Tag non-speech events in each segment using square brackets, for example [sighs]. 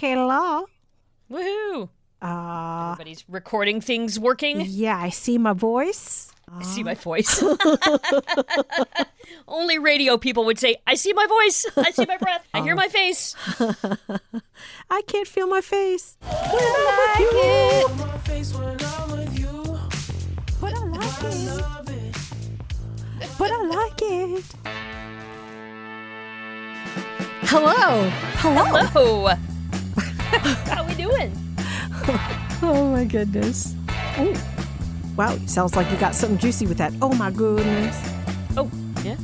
Hello. Woohoo! Uh, Everybody's recording things working. yeah, I see my voice. I see my voice. [laughs] Only radio people would say, I see my voice. I see my breath. I hear my face. [laughs] I can't feel my face. my when I'm with you. But I like it. it. But I like it. Hello. Hello. Hello. [laughs] How are we doing? Oh my goodness. Oh, wow, sounds like you got something juicy with that. Oh my goodness. Oh, yeah.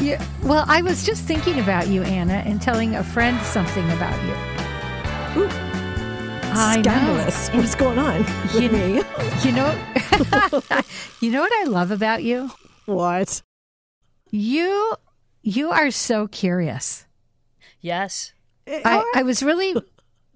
Yeah. Well, I was just thinking about you, Anna, and telling a friend something about you. Ooh. I know. Scandalous. What's going on [laughs] with You- me? You know, [laughs] you know what I love about you? What? You, you are so curious. Yes. Eh, I, I was really,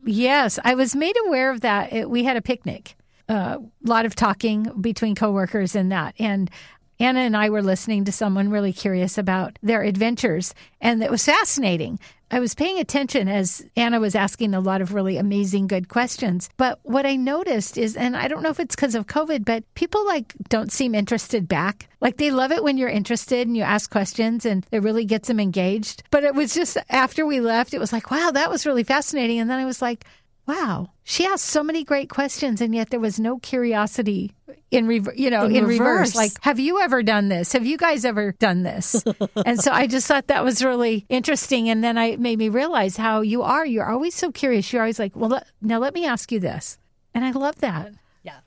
yes, I was made aware of that. It, we had a picnic, a lot of talking between coworkers and that. And Anna and I were listening to someone really curious about their adventures, and it was fascinating. I was paying attention as Anna was asking a lot of really amazing, good questions. But what I noticed is, and I don't know if it's because of COVID, but people like don't seem interested back. Like they love it when you're interested and you ask questions and it really gets them engaged. But it was just after we left, it was like, wow, that was really fascinating. And then I was like, wow, she asked so many great questions and yet there was no curiosity in reverse. you know In in, reverse. reverse. like have you ever done this have you guys ever done this [laughs] and so i just thought that was really interesting and then i made me realize how you are you're always so curious you're always like well let, now let me ask you this and i love that Yeah.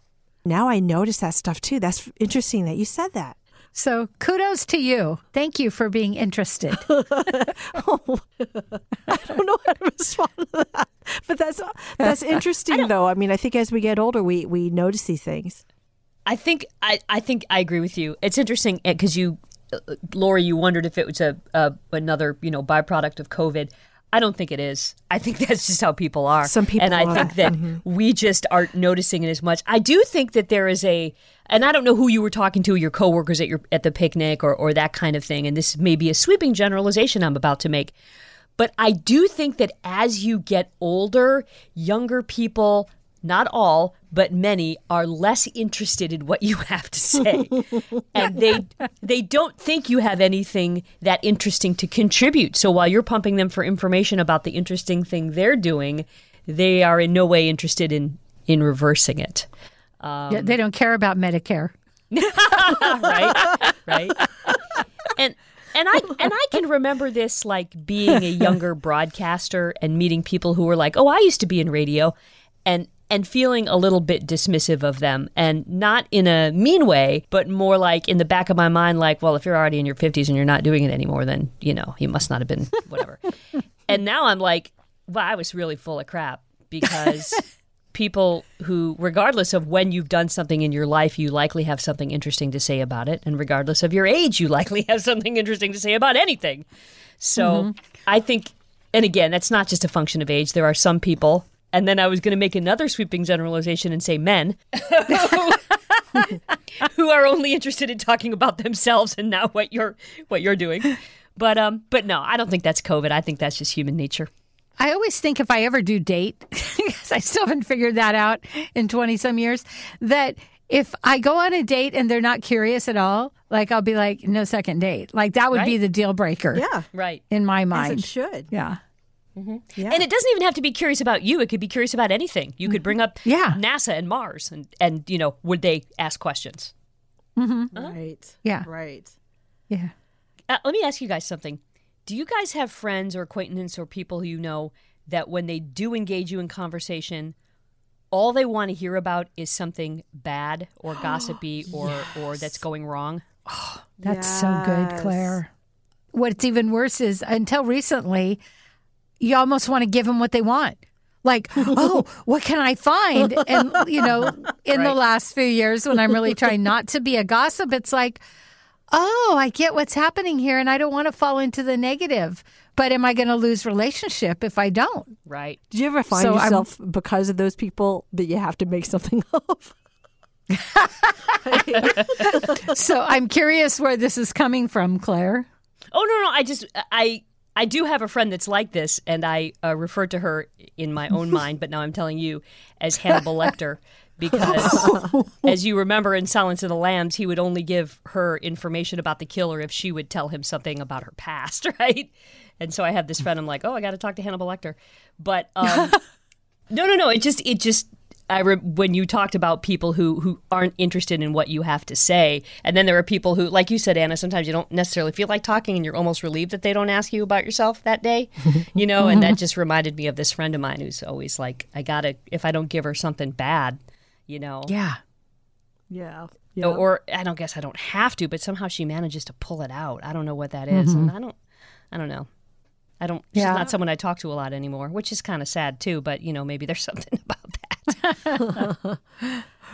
Now I notice that stuff too. That's interesting that you said that. so kudos to you thank you for being interested [laughs] Oh, [laughs] I don't know how to respond to that. [laughs] But that's that's [laughs] interesting though. I mean, I think as we get older, we we notice these things. I think I, I think I agree with you. It's interesting because you, uh, Laurie, you wondered if it was a, a another you know byproduct of COVID. I don't think it is. I think [laughs] that's just how people are. Some people and I are. think that we just aren't noticing it as much. I do think that there is a, and I don't know who you were talking to, your coworkers at your at the picnic or or that kind of thing. And this may be a sweeping generalization I'm about to make, but I do think that as you get older, younger people, not all, but many, are less interested in what you [laughs] have to say. [laughs] and they they don't think you have anything that interesting to contribute. So while you're pumping them for information about the interesting thing they're doing, they are in no way interested in in reversing it. Yeah, they don't care about medicare [laughs] right right and and I and I can remember this like being a younger [laughs] broadcaster and meeting people who were like, "Oh, I used to be in radio," and and feeling a little bit dismissive of them, and not in a mean way, but more like in the back of my mind, like, "Well, if you're already in your 50s and you're not doing it anymore, then you know you must not have been whatever." [laughs] and now I'm like, "Well, I was really full of crap because." People who, regardless of when you've done something in your life, you likely have something interesting to say about it. And regardless of your age, you likely have something interesting to say about anything. So I think, and again, that's not just a function of age. There are some people, and then I was going to make another sweeping generalization and say men. [laughs] who are only interested in talking about themselves and not what you're what you're doing. But um but no, I don't think that's COVID. I think that's just human nature. I always think if I ever do date, [laughs] because I still haven't figured that out in 20 some years, that if I go on a date and they're not curious at all, like I'll be like, no second date. Like that would be the deal breaker Yeah, Right. in my as mind. it should. Yeah. Mm-hmm. Yeah. And it doesn't even have to be curious about you. It could be curious about anything. You could mm-hmm. bring up Yeah. NASA and Mars, and and you know, would they ask questions? Mm-hmm. right. Yeah. Right. Yeah. Uh, let me ask you guys something. Do you guys have friends or acquaintances or people who you know that when they do engage you in conversation, all they want to hear about is something bad or [gasps] gossipy or or that's going wrong? That's so good, Claire. What's even worse is until recently, you almost want to give them what they want. Like, [laughs] oh, what can I find? And, you know, in the last few years, when I'm really trying not to be a gossip, it's like, oh, I get what's happening here and I don't want to fall into the negative. But am I going to lose relationship if I don't? Right. Do you ever find So I'm- yourself because of those people that you have to make something [laughs] of? [laughs] So I'm curious where this is coming from, Claire. Oh no, no. I just I I do have a friend that's like this, and I uh, refer to her in my own [laughs] mind, but now I'm telling you as Hannibal Lecter. Because, [laughs] as you remember in Silence of the Lambs, he would only give her information about the killer if she would tell him something about her past, [laughs] right? And so I have this friend. I'm like, oh, I got to talk to Hannibal Lecter, but um, [laughs] no, no, no. It just, it just. I re- when you talked about people who who aren't interested in what you have to say, and then there are people who, like you said, Anna. Sometimes you don't necessarily feel like talking, and you're almost relieved that they don't ask you about yourself that day, you know. And that just reminded me of this friend of mine who's always like, I gotta if I don't give her something bad, you know, Yeah. Yeah. or, or I don't guess I don't have to, but somehow she manages to pull it out. I don't know what that is, and I don't, I don't know. I don't. She's not someone I talk to a lot anymore, which is kind of sad too. But you know, maybe there's [laughs] something about that. [laughs]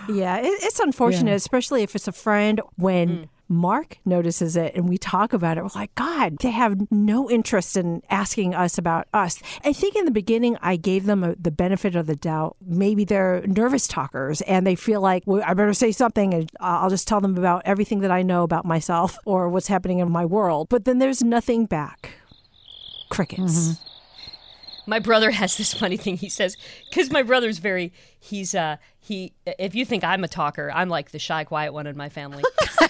Yeah, it, it's unfortunate, especially if it's a friend when mm. Mark notices it and we talk about it. We're like, God, they have no interest in asking us about us. I think in the beginning, I gave them a, the benefit of the doubt. Maybe they're nervous talkers and they feel like, well, I better say something and I'll just tell them about everything that I know about myself or what's happening in my world. But then there's nothing back. Crickets. Mm-hmm. My brother has this funny thing. He says because my brother's very he's uh he if you think I'm a talker I'm like the shy quiet one in my family.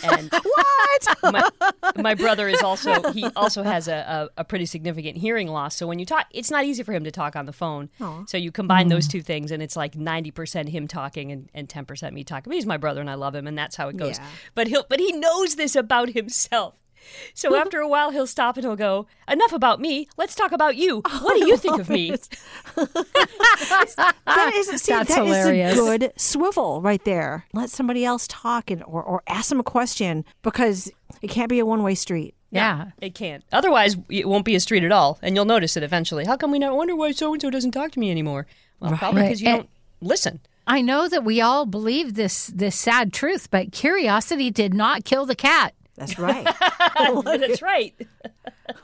And [laughs] What? my, my brother is also he also has a, a, a pretty significant hearing loss. So when you talk it's not easy for him to talk on the phone. So you combine those two things and it's like 90% him talking and, and 10% me talking. But he's my brother and I love him and that's how it goes. Yeah. but he'll but he knows this about himself so after a while he'll stop and he'll go enough about me let's talk about you [laughs] oh, what do you think of me [laughs] That is, see, That's that is hilarious. a good swivel right there. Let somebody else talk and or, or ask them a question because it can't be a one way street. Yeah. It can't. Otherwise, it won't be a street at all, and you'll notice it eventually. How come we never wonder why so and so doesn't talk to me anymore? Well, probably because you And- don't listen. I know that we all believe this this sad truth, but curiosity did not kill the cat. That's right. [laughs] [laughs] That's right.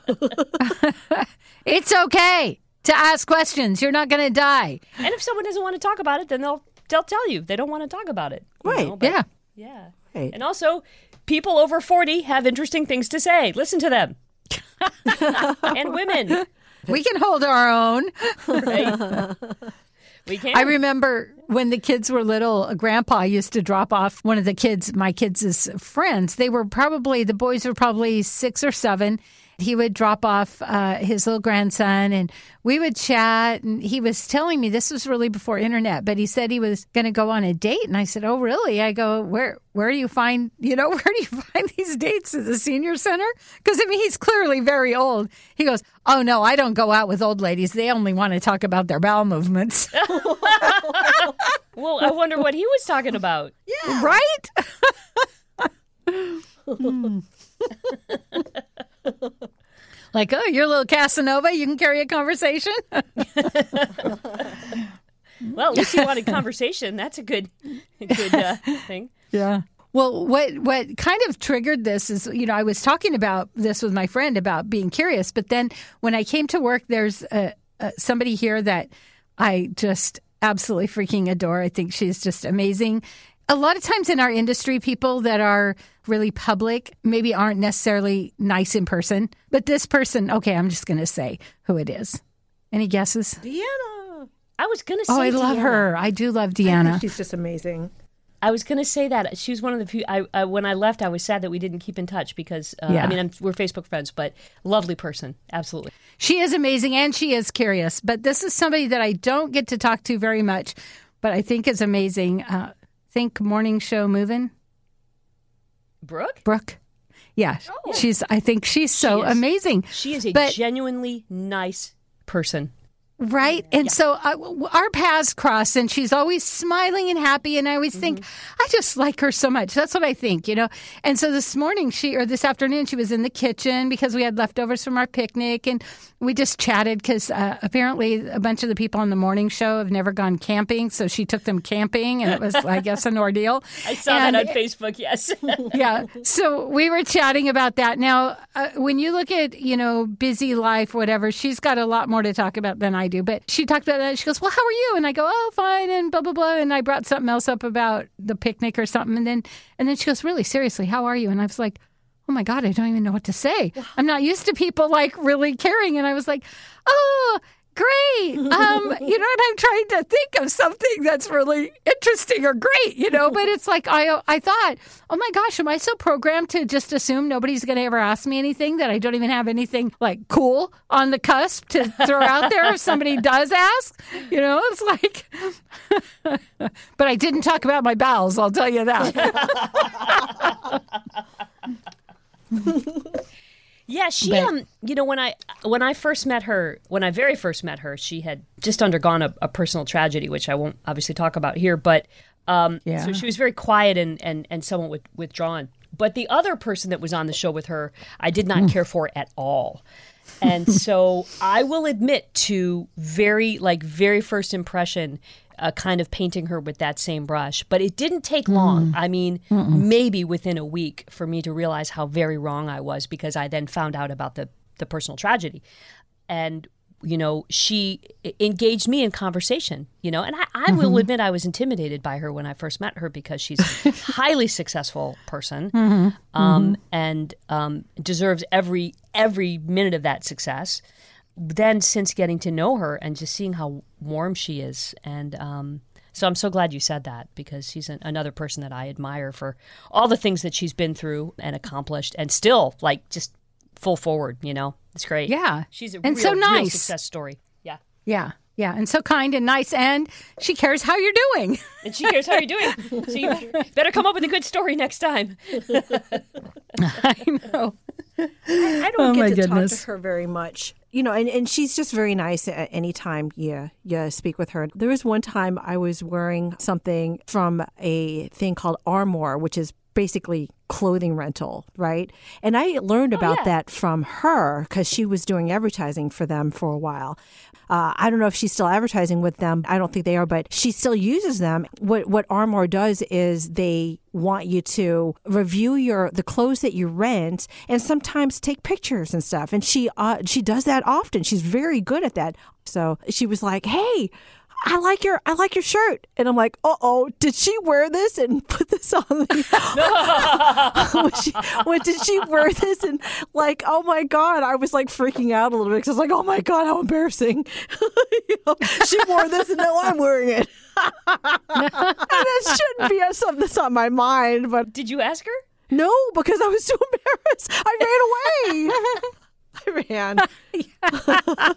[laughs] It's okay to ask questions. You're not going to die. And if someone doesn't want to talk about it, then they'll they'll tell you they don't want to talk about it. Right. know, Yeah. Yeah. Right. And also, people over forty have interesting things to say. Listen to them. and women, We can hold our own. right? We can. I remember when the kids were little, Grandpa used to drop off one of the kids, my kids' friends. They were probably, the boys were probably six or seven. He would drop off uh, his little grandson and we would chat. And he was telling me this was really before internet, but he said he was going to go on a date. And I said, Oh, really? I go, Where, where do you find, you know, [laughs] where do you find these dates at the senior center? Because I mean, he's clearly very old. He goes, Oh, no, I don't go out with old ladies. They only want to talk about their bowel movements. [laughs] [laughs] well, I wonder what he was talking about. Yeah. Right? [laughs] like, oh, you're a little Casanova. You can carry a conversation. [laughs] Well, at least he wanted conversation. That's a good, good uh, thing. Yeah. Well, what what kind of triggered this is, you know, I was talking about this with my friend about being curious, but then when I came to work, there's a, a, somebody here that I just absolutely freaking adore. I think she's just amazing. A lot of times in our industry, people that are really public maybe aren't necessarily nice in person, but this person, okay, I'm just going to say who it is. Any guesses? Deanna. I was gonna say. Oh, I love Deanna. her. I do love Deanna. She's just amazing. I was going to say that she was one of the few. I, I when I left, I was sad that we didn't keep in touch because uh, Yeah. I mean I'm, we're Facebook friends, but lovely person, absolutely. She is amazing and she is curious. But this is somebody that I don't get to talk to very much, but I think is amazing. Uh, think morning show moving, Brooke, Brooke. Yeah, oh. she's. I think she's so is. amazing. she is a But- genuinely nice person. Right. And so uh, our paths cross, and she's always smiling and happy. And I always think, I just like her so much. That's what I think, you know? And so this morning, she, or this afternoon, she was in the kitchen because we had leftovers from our picnic. And we just chatted because uh, apparently a bunch of the people on the morning show have never gone camping. So she took them camping, and it was, I guess, an ordeal. [laughs] I saw And- that on Facebook. Yes. [laughs] yeah. So we were chatting about that. Now, uh, when you look at, you know, busy life, whatever, she's got a lot more to talk about than I do. But she talked about that. She goes, Well, how are you? And I go, Oh, fine. And blah, blah, blah. And I brought something else up about the picnic or something. And then, and then she goes, Really, seriously, how are you? And I was like, oh my God, I don't even know what to say. I'm not used to people like really caring. And I was like, oh, great. Um, [laughs] you know, and I'm trying to think of something that's really interesting or great, you know, but it's like, I, I thought, oh my gosh, am I so programmed to just assume nobody's going to ever ask me anything that I don't even have anything like cool on the cusp to throw out there if somebody [laughs] does ask? You know, it's like, [laughs] but I didn't talk about my bowels, I'll tell you that. Yeah, she But- um you know when I when I first met her, when I very first met her, she had just undergone a, a personal tragedy, which I won't obviously talk about here, but um Yeah. so she was very quiet and and and somewhat with, withdrawn. But the other person that was on the show with her, I did not care for at all. And so [laughs] I will admit to very like very first impression uh, kind of painting her with that same brush. But it didn't take long. I mean, maybe within a week for me to realize how very wrong I was because I then found out about the, the personal tragedy. And, you know, she engaged me in conversation, you know, and I, I will admit I was intimidated by her when I first met her because she's a [laughs] highly successful person um, and um, deserves every every minute of that success then since getting to know her and just seeing how warm she is and um, so i'm so glad you said that because she's an, another person that i admire for all the things that she's been through and accomplished and still like just full forward you know it's great Yeah. she's a And real, so nice. success story yeah Yeah. Yeah. And so kind and nice. And she cares how you're doing. and she cares how you're doing [laughs] so you better, better come up with a good story next time [laughs] I know. I don't Oh, get to goodness. talk to her very much. You know, and, and she's just very nice at any time you, you speak with her. There was one time I was wearing something from a thing called Armoire, which is basically clothing rental, right? And I learned oh, about yeah. that from her because she was doing advertising for them for a while. Uh, I don't know if she's still advertising with them. I don't think they are, but she still uses them. What what Armoire does is they want you to review your the clothes that you rent and sometimes take pictures and stuff. And she uh, she does that often. She's very good at that. So she was like, "Hey." I like your I like your shirt, and I'm like, uh oh, did she wear this and [laughs] put this on? The- [laughs] [laughs] she, what, did she wear this and like, oh my god, I was like freaking out a little bit because I was like, oh my god, how embarrassing! You know, she wore this and now I'm wearing it. and it shouldn't be something that's on my mind, but did you ask her no, because I was too embarrassed. I ran away. I ran. [laughs] [laughs]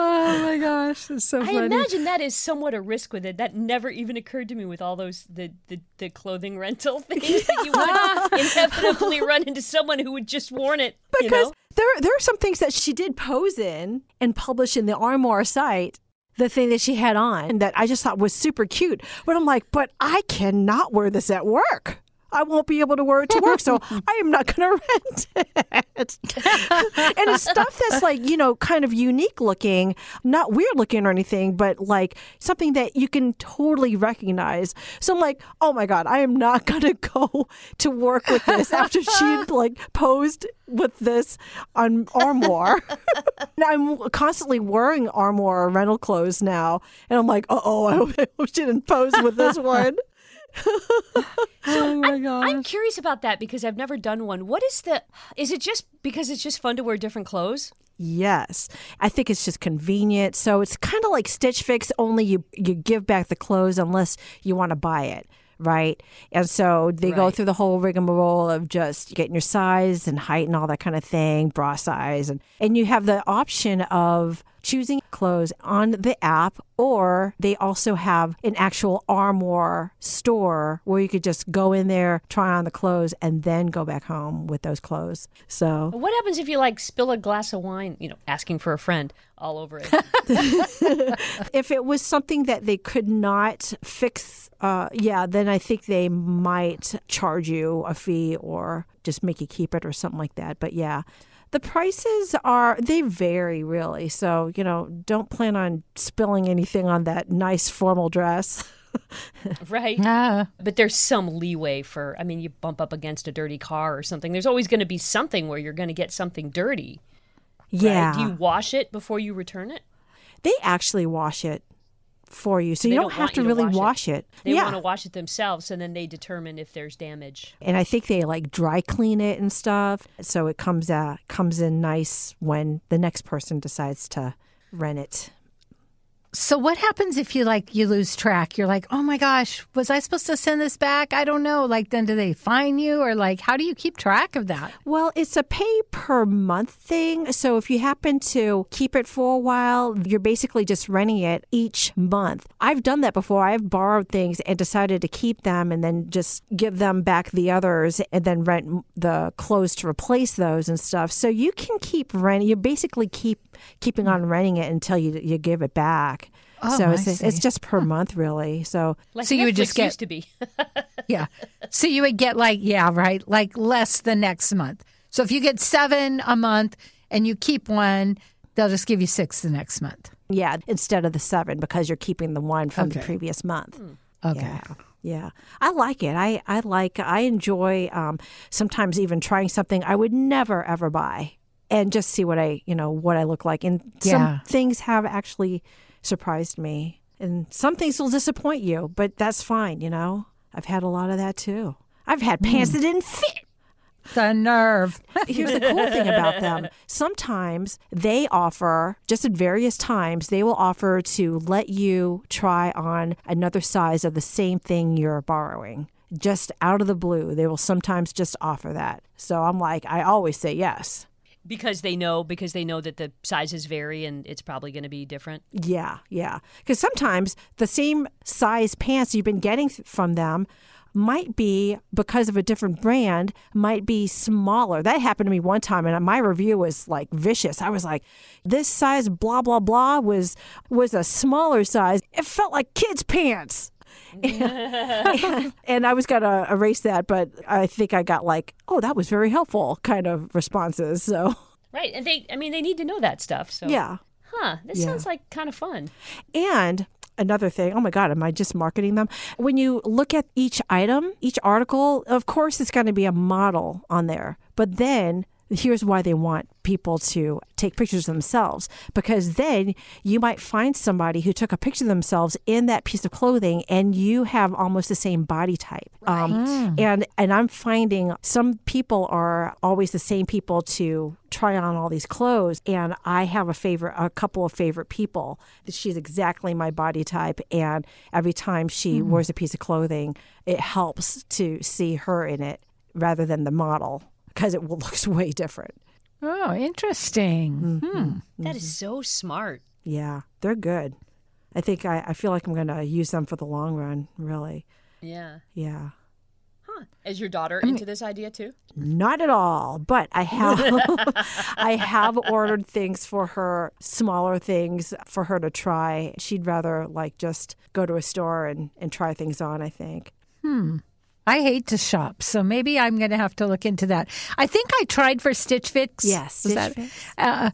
Oh my gosh. It's so I funny. imagine that is somewhat a risk with it. That never even occurred to me with all those the the, the clothing rental [laughs] things that you would inevitably run into someone who would just worn it. you because know? there there are some things that she did pose in and publish in the Armoire site. The thing that she had on that I just thought was super cute. But I'm like, but I cannot wear this at work. I won't be able to wear it to work, so [laughs] I am not going [laughs] to rent it. and it's stuff that's like, you know, kind of unique looking, not weird looking or anything, but like something that you can totally recognize. So I'm like, oh my God, I am not [laughs] going to go to work with this after she like posed with this on Armoire. And I'm constantly wearing Armoire rental clothes now. And I'm like, uh oh, I hope she didn't pose with this one. [laughs] oh my gosh. I'm curious about that because I've never done one. What is the? Is it just because it's just fun to wear different clothes? Yes, I think it's just convenient. So it's kind of like Stitch Fix, only you you give back the clothes unless you want to buy it, right? And so they go through the whole rigmarole of just getting your size and height and all that kind of thing, bra size, and and you have the option of choosing clothes on the app, or they also have an actual Armoire store where you could just go in there, try on the clothes, and then go back home with those clothes. So What happens if you like spill a glass of wine? You know, asking for a friend all over it. [laughs] [laughs] if it was something that they could not fix, uh, yeah, then I think they might charge you a fee or just make you keep it or something like that. But yeah, the prices are, they vary really. So, you know, don't plan on spilling anything on that nice formal dress. [laughs] right? Ah, But there's some leeway for. I mean, you bump up against a dirty car or something. There's always going to be something where you're going to get something dirty. right? Yeah. Do you wash it before you return it? they actually wash it for you. So They you don't don't, have to you to really wash it. it. They yeah. want to wash it themselves, and then they determine if there's damage. and I think they like dry clean it and stuff. So it comes uh comes in nice when the next person decides to rent it. So what happens if you like you lose track? You're like, oh my gosh, was I supposed to send this back? I don't know. Like, then do they fine you, or like, how do you keep track of that? Well, it's a pay per month thing. So if you happen to keep it for a while, you're basically just renting it each month. I've done that before. I've borrowed things and decided to keep them and then just give them back the others and then rent the clothes to replace those and stuff. So you can keep renting. You basically keep keeping on renting it until you you give it back. Oh, so it's, it's just per month, really. So Like So you would just get- used to be. [laughs] Yeah. so you would get like, yeah, right, like less the next month. So if you get seven a month and you keep one, they'll just give you six the next month. yeah, instead of the seven because you're keeping the one from the previous month. Okay. Yeah. Yeah. I like it. I, I like, I enjoy um, sometimes even trying something I would never ever buy and just see what I, you know, what I look like. And Yeah. some things have actually surprised me. And some things will disappoint you, but that's fine, you know? I've had a lot of that too. I've had hmm. pants that didn't fit. The nerve. [laughs] Here's the cool thing about them. Sometimes they offer, just at various times, they will offer to let you try on another size of the same thing you're borrowing. Just out of the blue, they will sometimes just offer that. So I'm like, I always say yes. Because they know because they know that the sizes vary and it's probably going to be different. Yeah, yeah. Because sometimes the same size pants you've been getting from them might be because of a different brand might be smaller that happened to me one time and my review was like vicious i was like this size blah blah blah was was a smaller size it felt like kids pants [laughs] and, and i was gonna erase that but i think i got like oh that was very helpful kind of responses so Right. And they I mean they need to know that stuff. So yeah Huh. This Yeah. sounds like kind of fun. And another thing, oh my God, am I just marketing them? When you look at each item, each article, of course, it's going to be a model on there. But then here's why they want people to take pictures of themselves. Because then you might find somebody who took a picture of themselves in that piece of clothing and you have almost the same body type. Um, and and i'm finding some people are always the same people to try on all these clothes. And i have a favorite a couple of favorite people that she's exactly my body type. And every time she wears a piece of clothing it helps to see her in it rather than the model because it [laughs] looks way different Oh, interesting. Mm-hmm. Hmm. Mm-hmm. That is so smart. yeah they're good i think i, I feel like i'm going to use them for the long run really Yeah. yeah Huh. Is your daughter into this idea too? Not at all, but I have [laughs] [laughs] I have ordered things for her, smaller things for her to try. She'd rather like just go to a store and, and try things on, I think. Hmm. I hate to shop, so maybe I'm going to have to look into that. I think I tried for Stitch Fix. Yes, Stitch that- Fix. Uh,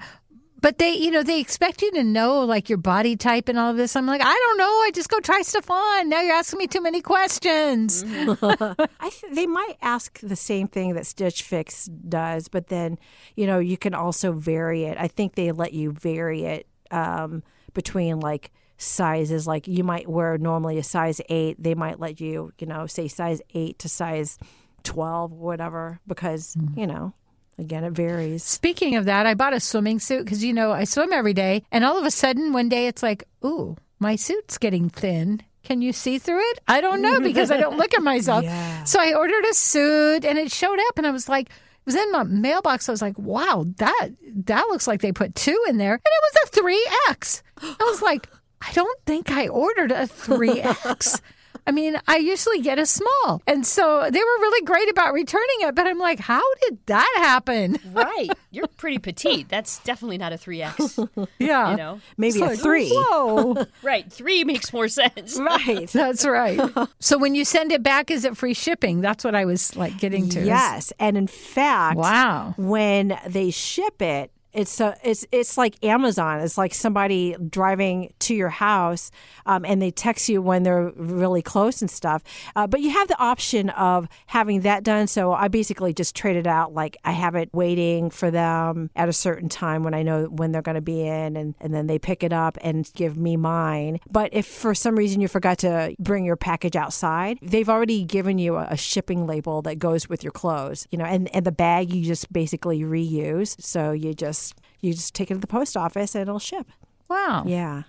but they, you know, they expect you to know like your body type and all of this. I'm like, I don't know. I just go try stuff on. Now you're asking me too many questions. [laughs] I th- they might ask the same thing that Stitch Fix does, but then you know you can also vary it. I think they let you vary it um, between like sizes. Like you might wear normally a size eight, they might let you you know say size eight to size twelve, or whatever, because mm-hmm. you know again it varies. Speaking of that, I bought a swimming suit because, you know, I swim every day. And all of a sudden, one day it's like, ooh, my suit's getting thin. Can you see through it? I don't know because I don't look at [laughs] myself. Yeah. So I ordered a suit and it showed up and I was like, it was in my mailbox. I was like, wow, that that looks like they put two in there. And it was a 3X. I was like, I don't think I ordered a 3X. [laughs] I mean, I usually get a small. And so they were really great about returning it, but I'm like, how did that happen? Right. [laughs] You're pretty petite. That's definitely not a 3X. [laughs] Yeah. You know? Maybe It's a like, three. Whoa. Right. Three makes more sense. Right. That's right. So when you send it back, is it free shipping? That's what I was like getting to. Yes, and in fact, Wow. when they ship it, it's a, it's it's like Amazon. It's like somebody driving to your house, um, and they text you when they're really close and stuff. Uh, but you have the option of having that done. So I basically just traded out. Like I have it waiting for them at a certain time when I know when they're going to be in, and and then they pick it up and give me mine. But if for some reason you forgot to bring your package outside, they've already given you a, a shipping label that goes with your clothes. You know, and and the bag you just basically reuse. So you just you just take it to the post office and it'll ship. Wow. Yeah.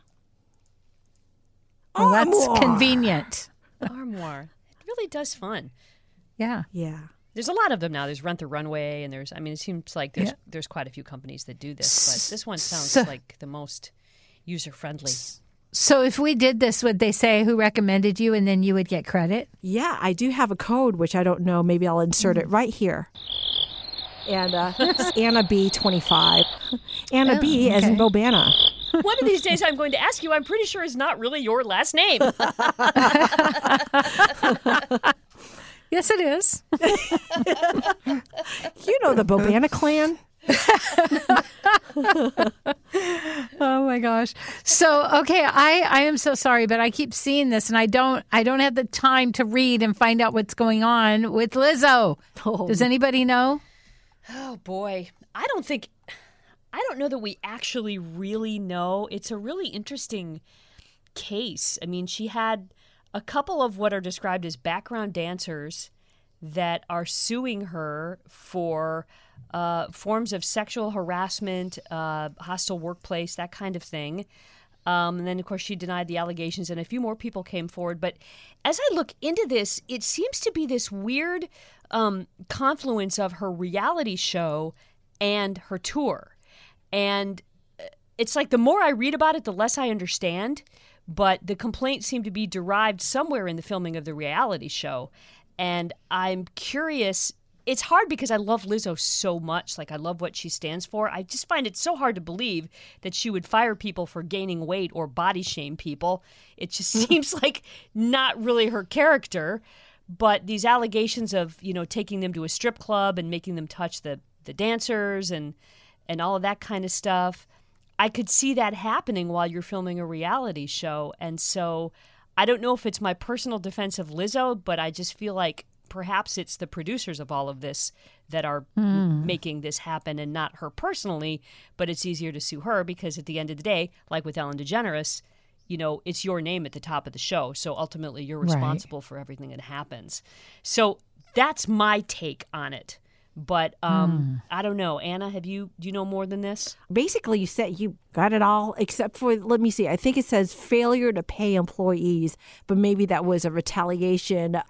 Well, that's Armoire. convenient. Armoire. It really does fun. Yeah. Yeah. There's a lot of them now. There's Rent the Runway, and there's I mean, it seems like there's Yeah. there's quite a few companies that do this, but this one sounds So- like the most user friendly. So if we did this, would they say who recommended you and then you would get credit? Yeah, I do have a code which I don't know. Maybe I'll insert it mm. right here. And uh, it's Anna B twenty five. Anna B as in. Bobana. One of these days, I'm going to ask you. I'm pretty sure is not really your last name. [laughs] Yes, it is. [laughs] You know the Bobana clan. [laughs] Oh my gosh. So okay, I I am so sorry, but I keep seeing this and I don't I don't have the time to read and find out what's going on with Lizzo. Oh. Does anybody know? Oh boy, I don't think I don't know that we actually really know. It's a really interesting case. I mean, she had a couple of what are described as background dancers that are suing her for uh, forms of sexual harassment, uh, hostile workplace, that kind of thing. Um, and then, of course, she denied the allegations, and a few more people came forward. But as I look into this, it seems to be this weird um, confluence of her reality show and her tour. And uh, it's like the more I read about it, the less I understand. But the complaints seem to be derived somewhere in the filming of the reality show. And I'm curious. It's hard because I love Lizzo so much. Like, I love what she stands for. I just find it so hard to believe that she would fire people for gaining weight or body shame people. It just [laughs] seems like not really her character. But these allegations of, you know, taking them to a strip club and making them touch the, the dancers and, and all of that kind of stuff. I could see that happening while you're filming a reality show. And so I don't know if it's my personal defense of Lizzo, but I just feel like perhaps it's the producers of all of this that are m- hmm. making this happen and not her personally. But it's easier to sue her because at the end of the day, like with Ellen DeGeneres, you know, it's your name at the top of the show. So ultimately, you're Right. responsible for everything that happens. So that's my take on it. But um, I don't know, Anna. Have you do you know more than this? Basically, you said you got it all except for let me see. I think it says failure to pay employees, but maybe that was a retaliation. Uh,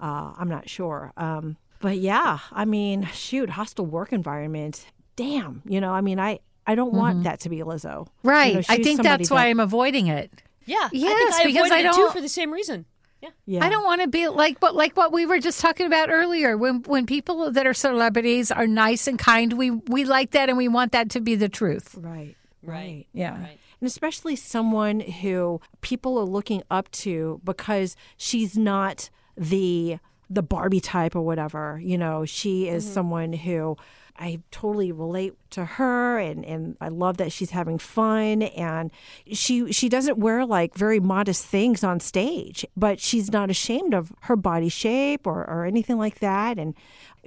I'm not sure. Um, but yeah, I mean, shoot, hostile work environment. Damn, you know, I mean, I I don't want mm-hmm. that to be Lizzo. You Right. know, I think somebody that's why I'm avoiding it. Yeah, I Yes, think I because avoided I it too don't- for the same reason. Yeah, Yeah. I don't want to be like but like what we were just talking about earlier. When when people that are celebrities are nice and kind, we we like that and we want that to be the truth. Right. Right. Yeah. right. and especially someone who people are looking up to because she's not the the Barbie type or whatever. You know, she is mm-hmm. someone who I totally relate to her and, and I love that she's having fun and she she doesn't wear like very modest things on stage, but she's not ashamed of her body shape or, or anything like that. And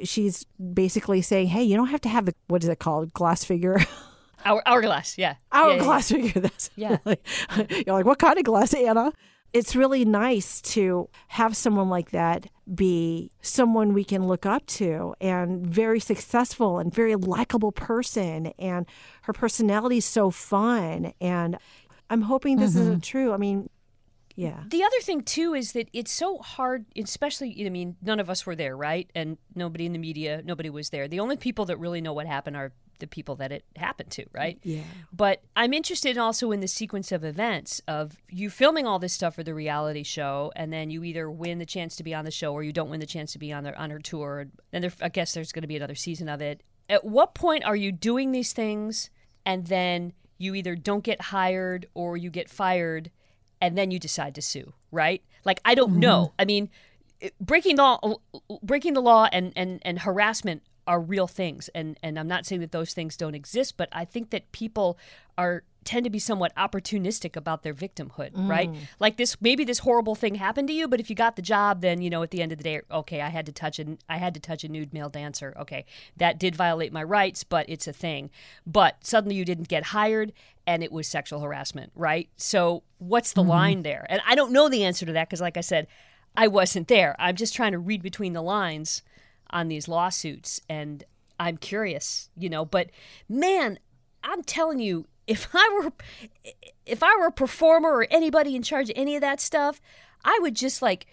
she's basically saying, Hey, you don't have to have the what is it called? Glass figure. [laughs] Hour, hourglass. Yeah, Yeah, yeah, yeah. hourglass figure. That's Yeah. [laughs] like, you're like, what kind of glass, Anna? It's really nice to have someone like that be someone we can look up to and very successful and very likable person. And her personality is so fun. And I'm hoping this isn't mm-hmm. true. I mean, yeah. The other thing too is that it's so hard, especially. I mean, none of us were there, right? And nobody in the media, nobody was there. The only people that really know what happened are the people that it happened to, right? Yeah. But I'm interested also in the sequence of events of you filming all this stuff for the reality show, and then you either win the chance to be on the show or you don't win the chance to be on their on her tour. And there, I guess there's going to be another season of it. At what point are you doing these things, and then you either don't get hired or you get fired, and then you decide to sue, right? Like I don't mm-hmm. know. I mean, breaking the law, breaking the law and, and, and harassment are real things. And and I'm not saying that those things don't exist but I think that people are tend to be somewhat opportunistic about their victimhood mm. right? Like this maybe this horrible thing happened to you but if you got the job then you know at the end of the day okay I had to touch an I had to touch a nude male dancer. Okay that did violate my rights but it's a thing. But suddenly you didn't get hired and it was sexual harassment right? So what's the mm-hmm. line there? And I don't know the answer to that because like I said I wasn't there. I'm just trying to read between the lines on these lawsuits and I'm curious, you know, but man, I'm telling you, if I were if I were a performer or anybody in charge of any of that stuff, I would just like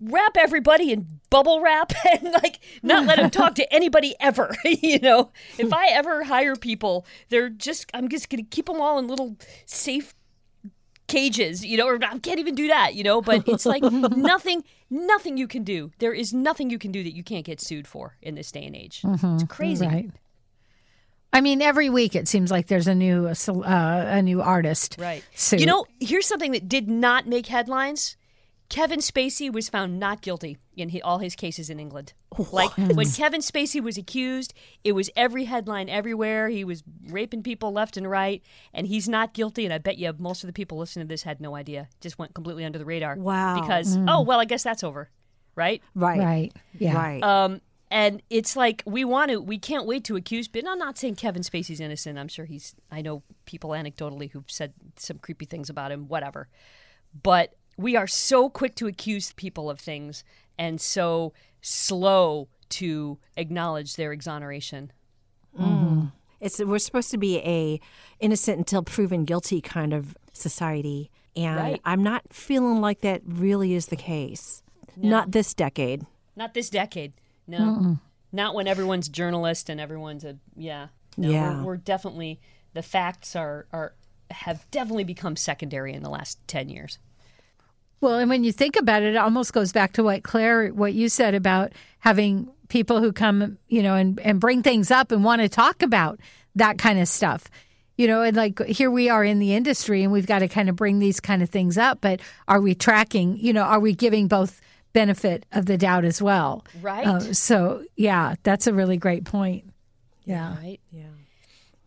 wrap everybody in bubble wrap [laughs] and like not let them talk to [laughs] anybody ever, [laughs] you know. If I ever hire people, they're just I'm just going to keep them all in little safe cages, you know, or I can't even do that, you know, but it's like [laughs] nothing nothing you can do. There is nothing you can do that you can't get sued for in this day and age. It's crazy. Right. I mean, every week it seems like there's a new uh, a new artist. Right. sued. You know, here's something that did not make headlines. Kevin Spacey was found not guilty in he, all his cases in England. Like when Kevin Spacey was accused, it was every headline everywhere. He was raping people left and right, and he's not guilty. And I bet you most of the people listening to this had no idea. Just went completely under the radar. Wow. Because oh well, I guess that's over, right? Right. right? Yeah. Right. Um, and it's like we want to, we can't wait to accuse. But I'm not saying Kevin Spacey's innocent. I'm sure he's. I know people anecdotally who've said some creepy things about him. Whatever. But we are so quick to accuse people of things and so slow to acknowledge their exoneration. Mm-hmm. It's we're supposed to be a innocent until proven guilty kind of society, and Right. I'm not feeling like that really is the case. Not this decade. Not this decade. No. Not when everyone's journalist and everyone's a yeah. No, Yeah. We're, we're definitely the facts are are have definitely become secondary in the last ten years. Well, and when you think about it, it almost goes back to what Claire, what you said about having people who come, you know, and, and bring things up and want to talk about that kind of stuff. You know, and like here we are in the industry and we've got to kind of bring these kind of things up, but are we tracking, you know, are we giving both benefit of the doubt as well? Right. Uh, so, yeah, that's a really great point. Yeah. Right. Yeah.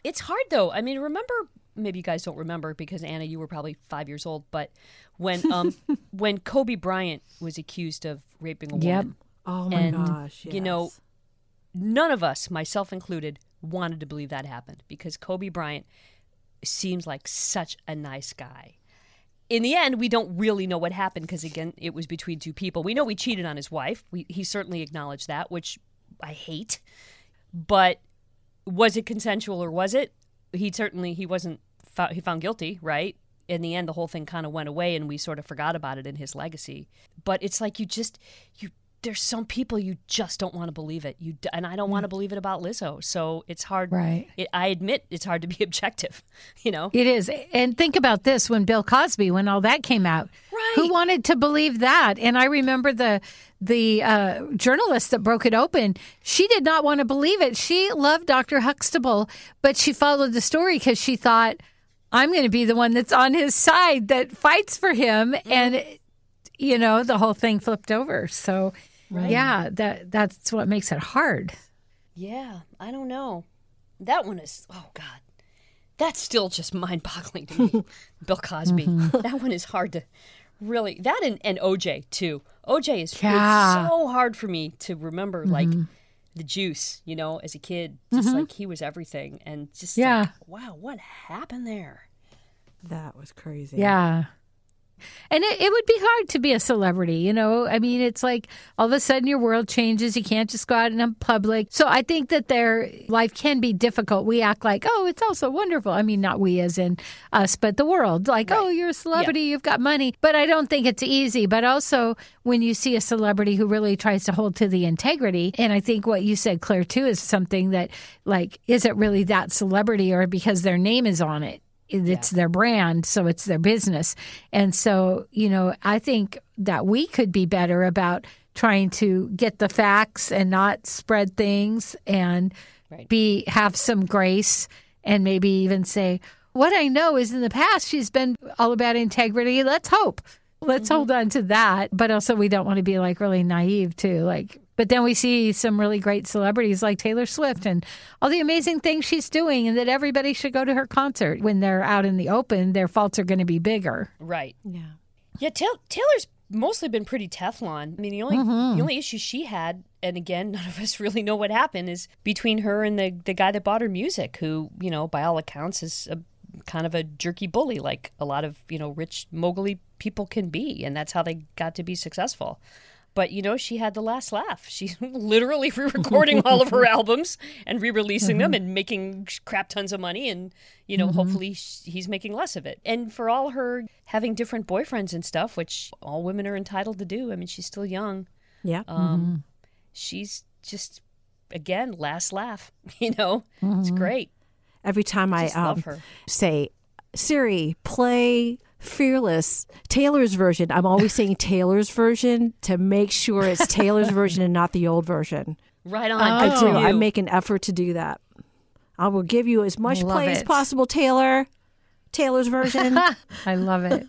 It's hard though. I mean, remember maybe you guys don't remember because Anna, you were probably five years old, but when um [laughs] when Kobe Bryant was accused of raping a woman, Yep. Oh my And, gosh. you know, none of us, myself included, wanted to believe that happened because Kobe Bryant seems like such a nice guy. In the end, we don't really know what happened because again, it was between two people. We know he cheated on his wife. We, he certainly acknowledged that, which I hate. But was it consensual or was it? He certainly he wasn't fou- he found guilty, right? In the end, the whole thing kind of went away, and we sort of forgot about it in his legacy. But it's like you just you there's some people you just don't want to believe it. You and I don't want to believe it about Lizzo. So it's hard. Right. It, I admit it's hard to be [laughs] objective. You know. It is. And think about this when Bill Cosby, when all that came out. Right. Who wanted to believe that? And I remember the the uh, journalist that broke it open. She did not want to believe it. She loved Dr. Huxtable, but she followed the story because she thought, I'm going to be the one that's on his side that fights for him. And, you know, the whole thing flipped over. So, yeah, that that's what makes it hard. Yeah, I don't know. That one is oh god. That's still just mind-boggling to me. [laughs] Bill Cosby. Mm-hmm. That one is hard to really that and, and OJ too. OJ is it's Yeah. so hard for me to remember like mm-hmm. The juice, you know, as a kid. Just mm-hmm. like he was everything and just like, Yeah. wow, what happened there? that was crazy. Yeah. And it, it would be hard to be a celebrity, you know? I mean, it's like all of a sudden your world changes. You can't just go out in public. So I think that their life can be difficult. We act like, oh, it's also wonderful. I mean, not we as in us, but the world. Like, oh, you're a celebrity, you've got money. But I don't think it's easy. But also, when you see a celebrity who really tries to hold to the integrity, and I think what you said, Claire, too, is something that, like, is it really that celebrity or because their name is on it? It's their brand, so it's their business. And so, you know, I think that we could be better about trying to get the facts and not spread things and Right. be have some grace and maybe even say, what I know is in the past she's been all about integrity. Let's hope. Let's mm-hmm. hold on to that. But also we don't want to be like really naive too. Like But then we see some really great celebrities like Taylor Swift and all the amazing things she's doing, and that everybody should go to her concert. When they're out in the open, their faults are going to be bigger. Right. Yeah. Yeah, Taylor, Taylor's mostly been pretty Teflon. I mean, the only mm-hmm. the only issue she had, and again, [laughs] none of us really know what happened, is between her and the the guy that bought her music, who you know, by all accounts, is a kind of a jerky bully, like a lot of you know rich mogully people can be, and that's how they got to be successful. But you know, she had the last laugh. She's [laughs] literally re-recording [laughs] all of her albums and re-releasing them and making crap tons of money. And you know, hopefully sh- he's making less of it. And for all her having different boyfriends and stuff, which all women are entitled to do. I mean, she's still young. Yeah. Um, She's just again last laugh. [laughs] You know, it's great. Every time I Just um, love her. say, Siri, play Fearless, Taylor's version, I'm always saying [laughs] Taylor's version to make sure it's Taylor's version and not the old version. Right on. I do. I oh. make an effort to do that. I will give you as much Love play as possible, Taylor. Taylor's version. [laughs] I love it.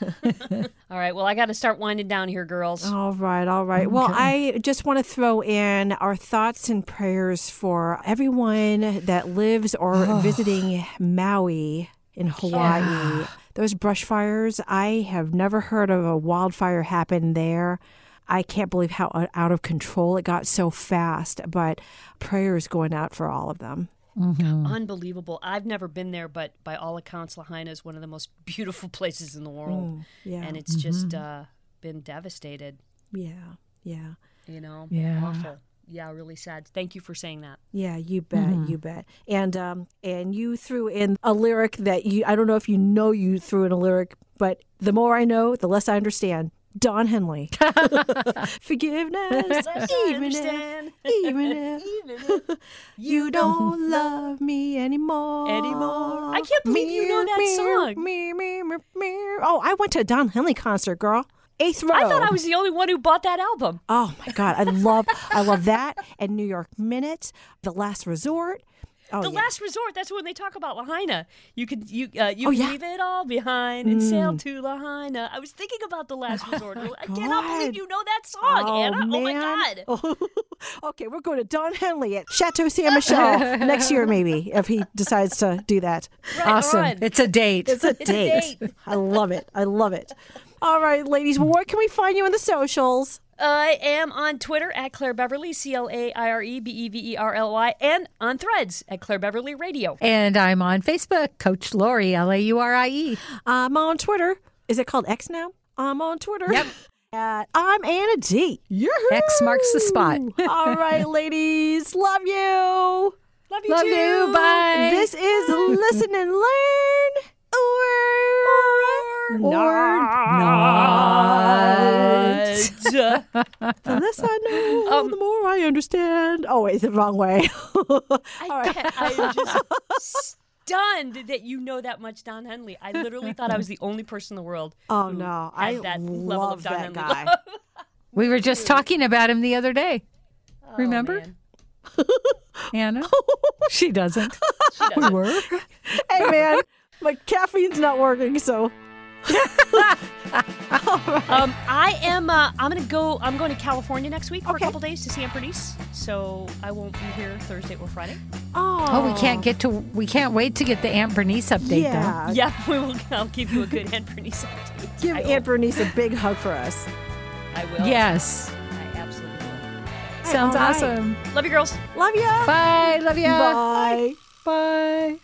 [laughs] All right. Well, I got to start winding down here, girls. All right, all right. Well, I just want to throw in our thoughts and prayers for everyone that lives or [sighs] visiting Maui in Hawaii. Those brush fires, I have never heard of a wildfire happen there. I can't believe how out of control it got so fast, but prayers going out for all of them. Mm-hmm. Unbelievable. I've never been there, but by all accounts, Lahaina is one of the most [laughs] beautiful places in the world. Mm, yeah. And it's just mm-hmm. uh, been devastated, yeah. Yeah. you know? Yeah. Awful. Yeah, really sad. Thank you for saying that. Yeah, you bet, you bet. And um and you threw in a lyric that you I don't know if you know you threw in a lyric, but the more I know, the less I understand. Don Henley. [laughs] Forgiveness, even if, understand. even if [laughs] you don't love me anymore. Anymore. I can't believe you know that song. Me, me, me, me. Oh, I went to a Don Henley concert, girl. Eighth row. I thought I was the only one who bought that album. Oh my god, I love I love that and New York Minute, The Last Resort. Oh the yeah. last resort. That's when they talk about Lahaina. You could you uh, you Oh, can yeah. Mm. leave it all behind and sail to Lahaina. I was thinking about the last resort. I cannot God. believe you know that song, Anna. Oh my god. [laughs] okay, we're going to Don Henley at Chateau Ste. Michelle [laughs] next year, maybe, if he decides to do that. Right awesome. on. It's a date. It's a It's a date. date. I love it. I love it. All right, ladies, where can we find you on the socials? I am on Twitter at Claire Beverly, C L A I R E B E V E R L Y, and on Threads at Claire Beverly Radio. and I'm on Facebook, Coach Laurie, L A U R I E. I'm on Twitter. Is it called X now? I'm on Twitter. Yep. [laughs] At I'm Anna D. Yoo-hoo! X marks the spot. [laughs] All right, ladies. Love you. Love you Love too. you. Bye. This is Listen and Learn. Or, Not. [laughs] The less I know, um, the more I understand. Oh, wait, the wrong way. I, [laughs] can't- I am just [laughs] stunned that you know that much Don Henley. I literally thought I was the only person in the world. oh, who no. had I that level love of Don that Henley guy. love. We were just talking about him the other day. Oh, Remember? man. Anna? she doesn't. She doesn't. were. hey, man, my caffeine's not working, so. [laughs] Um, I am. Uh, I'm gonna go. I'm going to California next week for Okay. a couple days to see Aunt Bernice. So I won't be here Thursday or Friday. Oh, Oh, we can't get to. We can't wait to get the Aunt Bernice update. Yeah. Yeah, [laughs] we will. I'll give you a good Aunt Bernice update. Give I Aunt Bernice a big hug for us. I will. Yes. I absolutely will. Sounds all right. awesome. Love you, girls. Love ya. Bye. Love ya. Bye. Bye.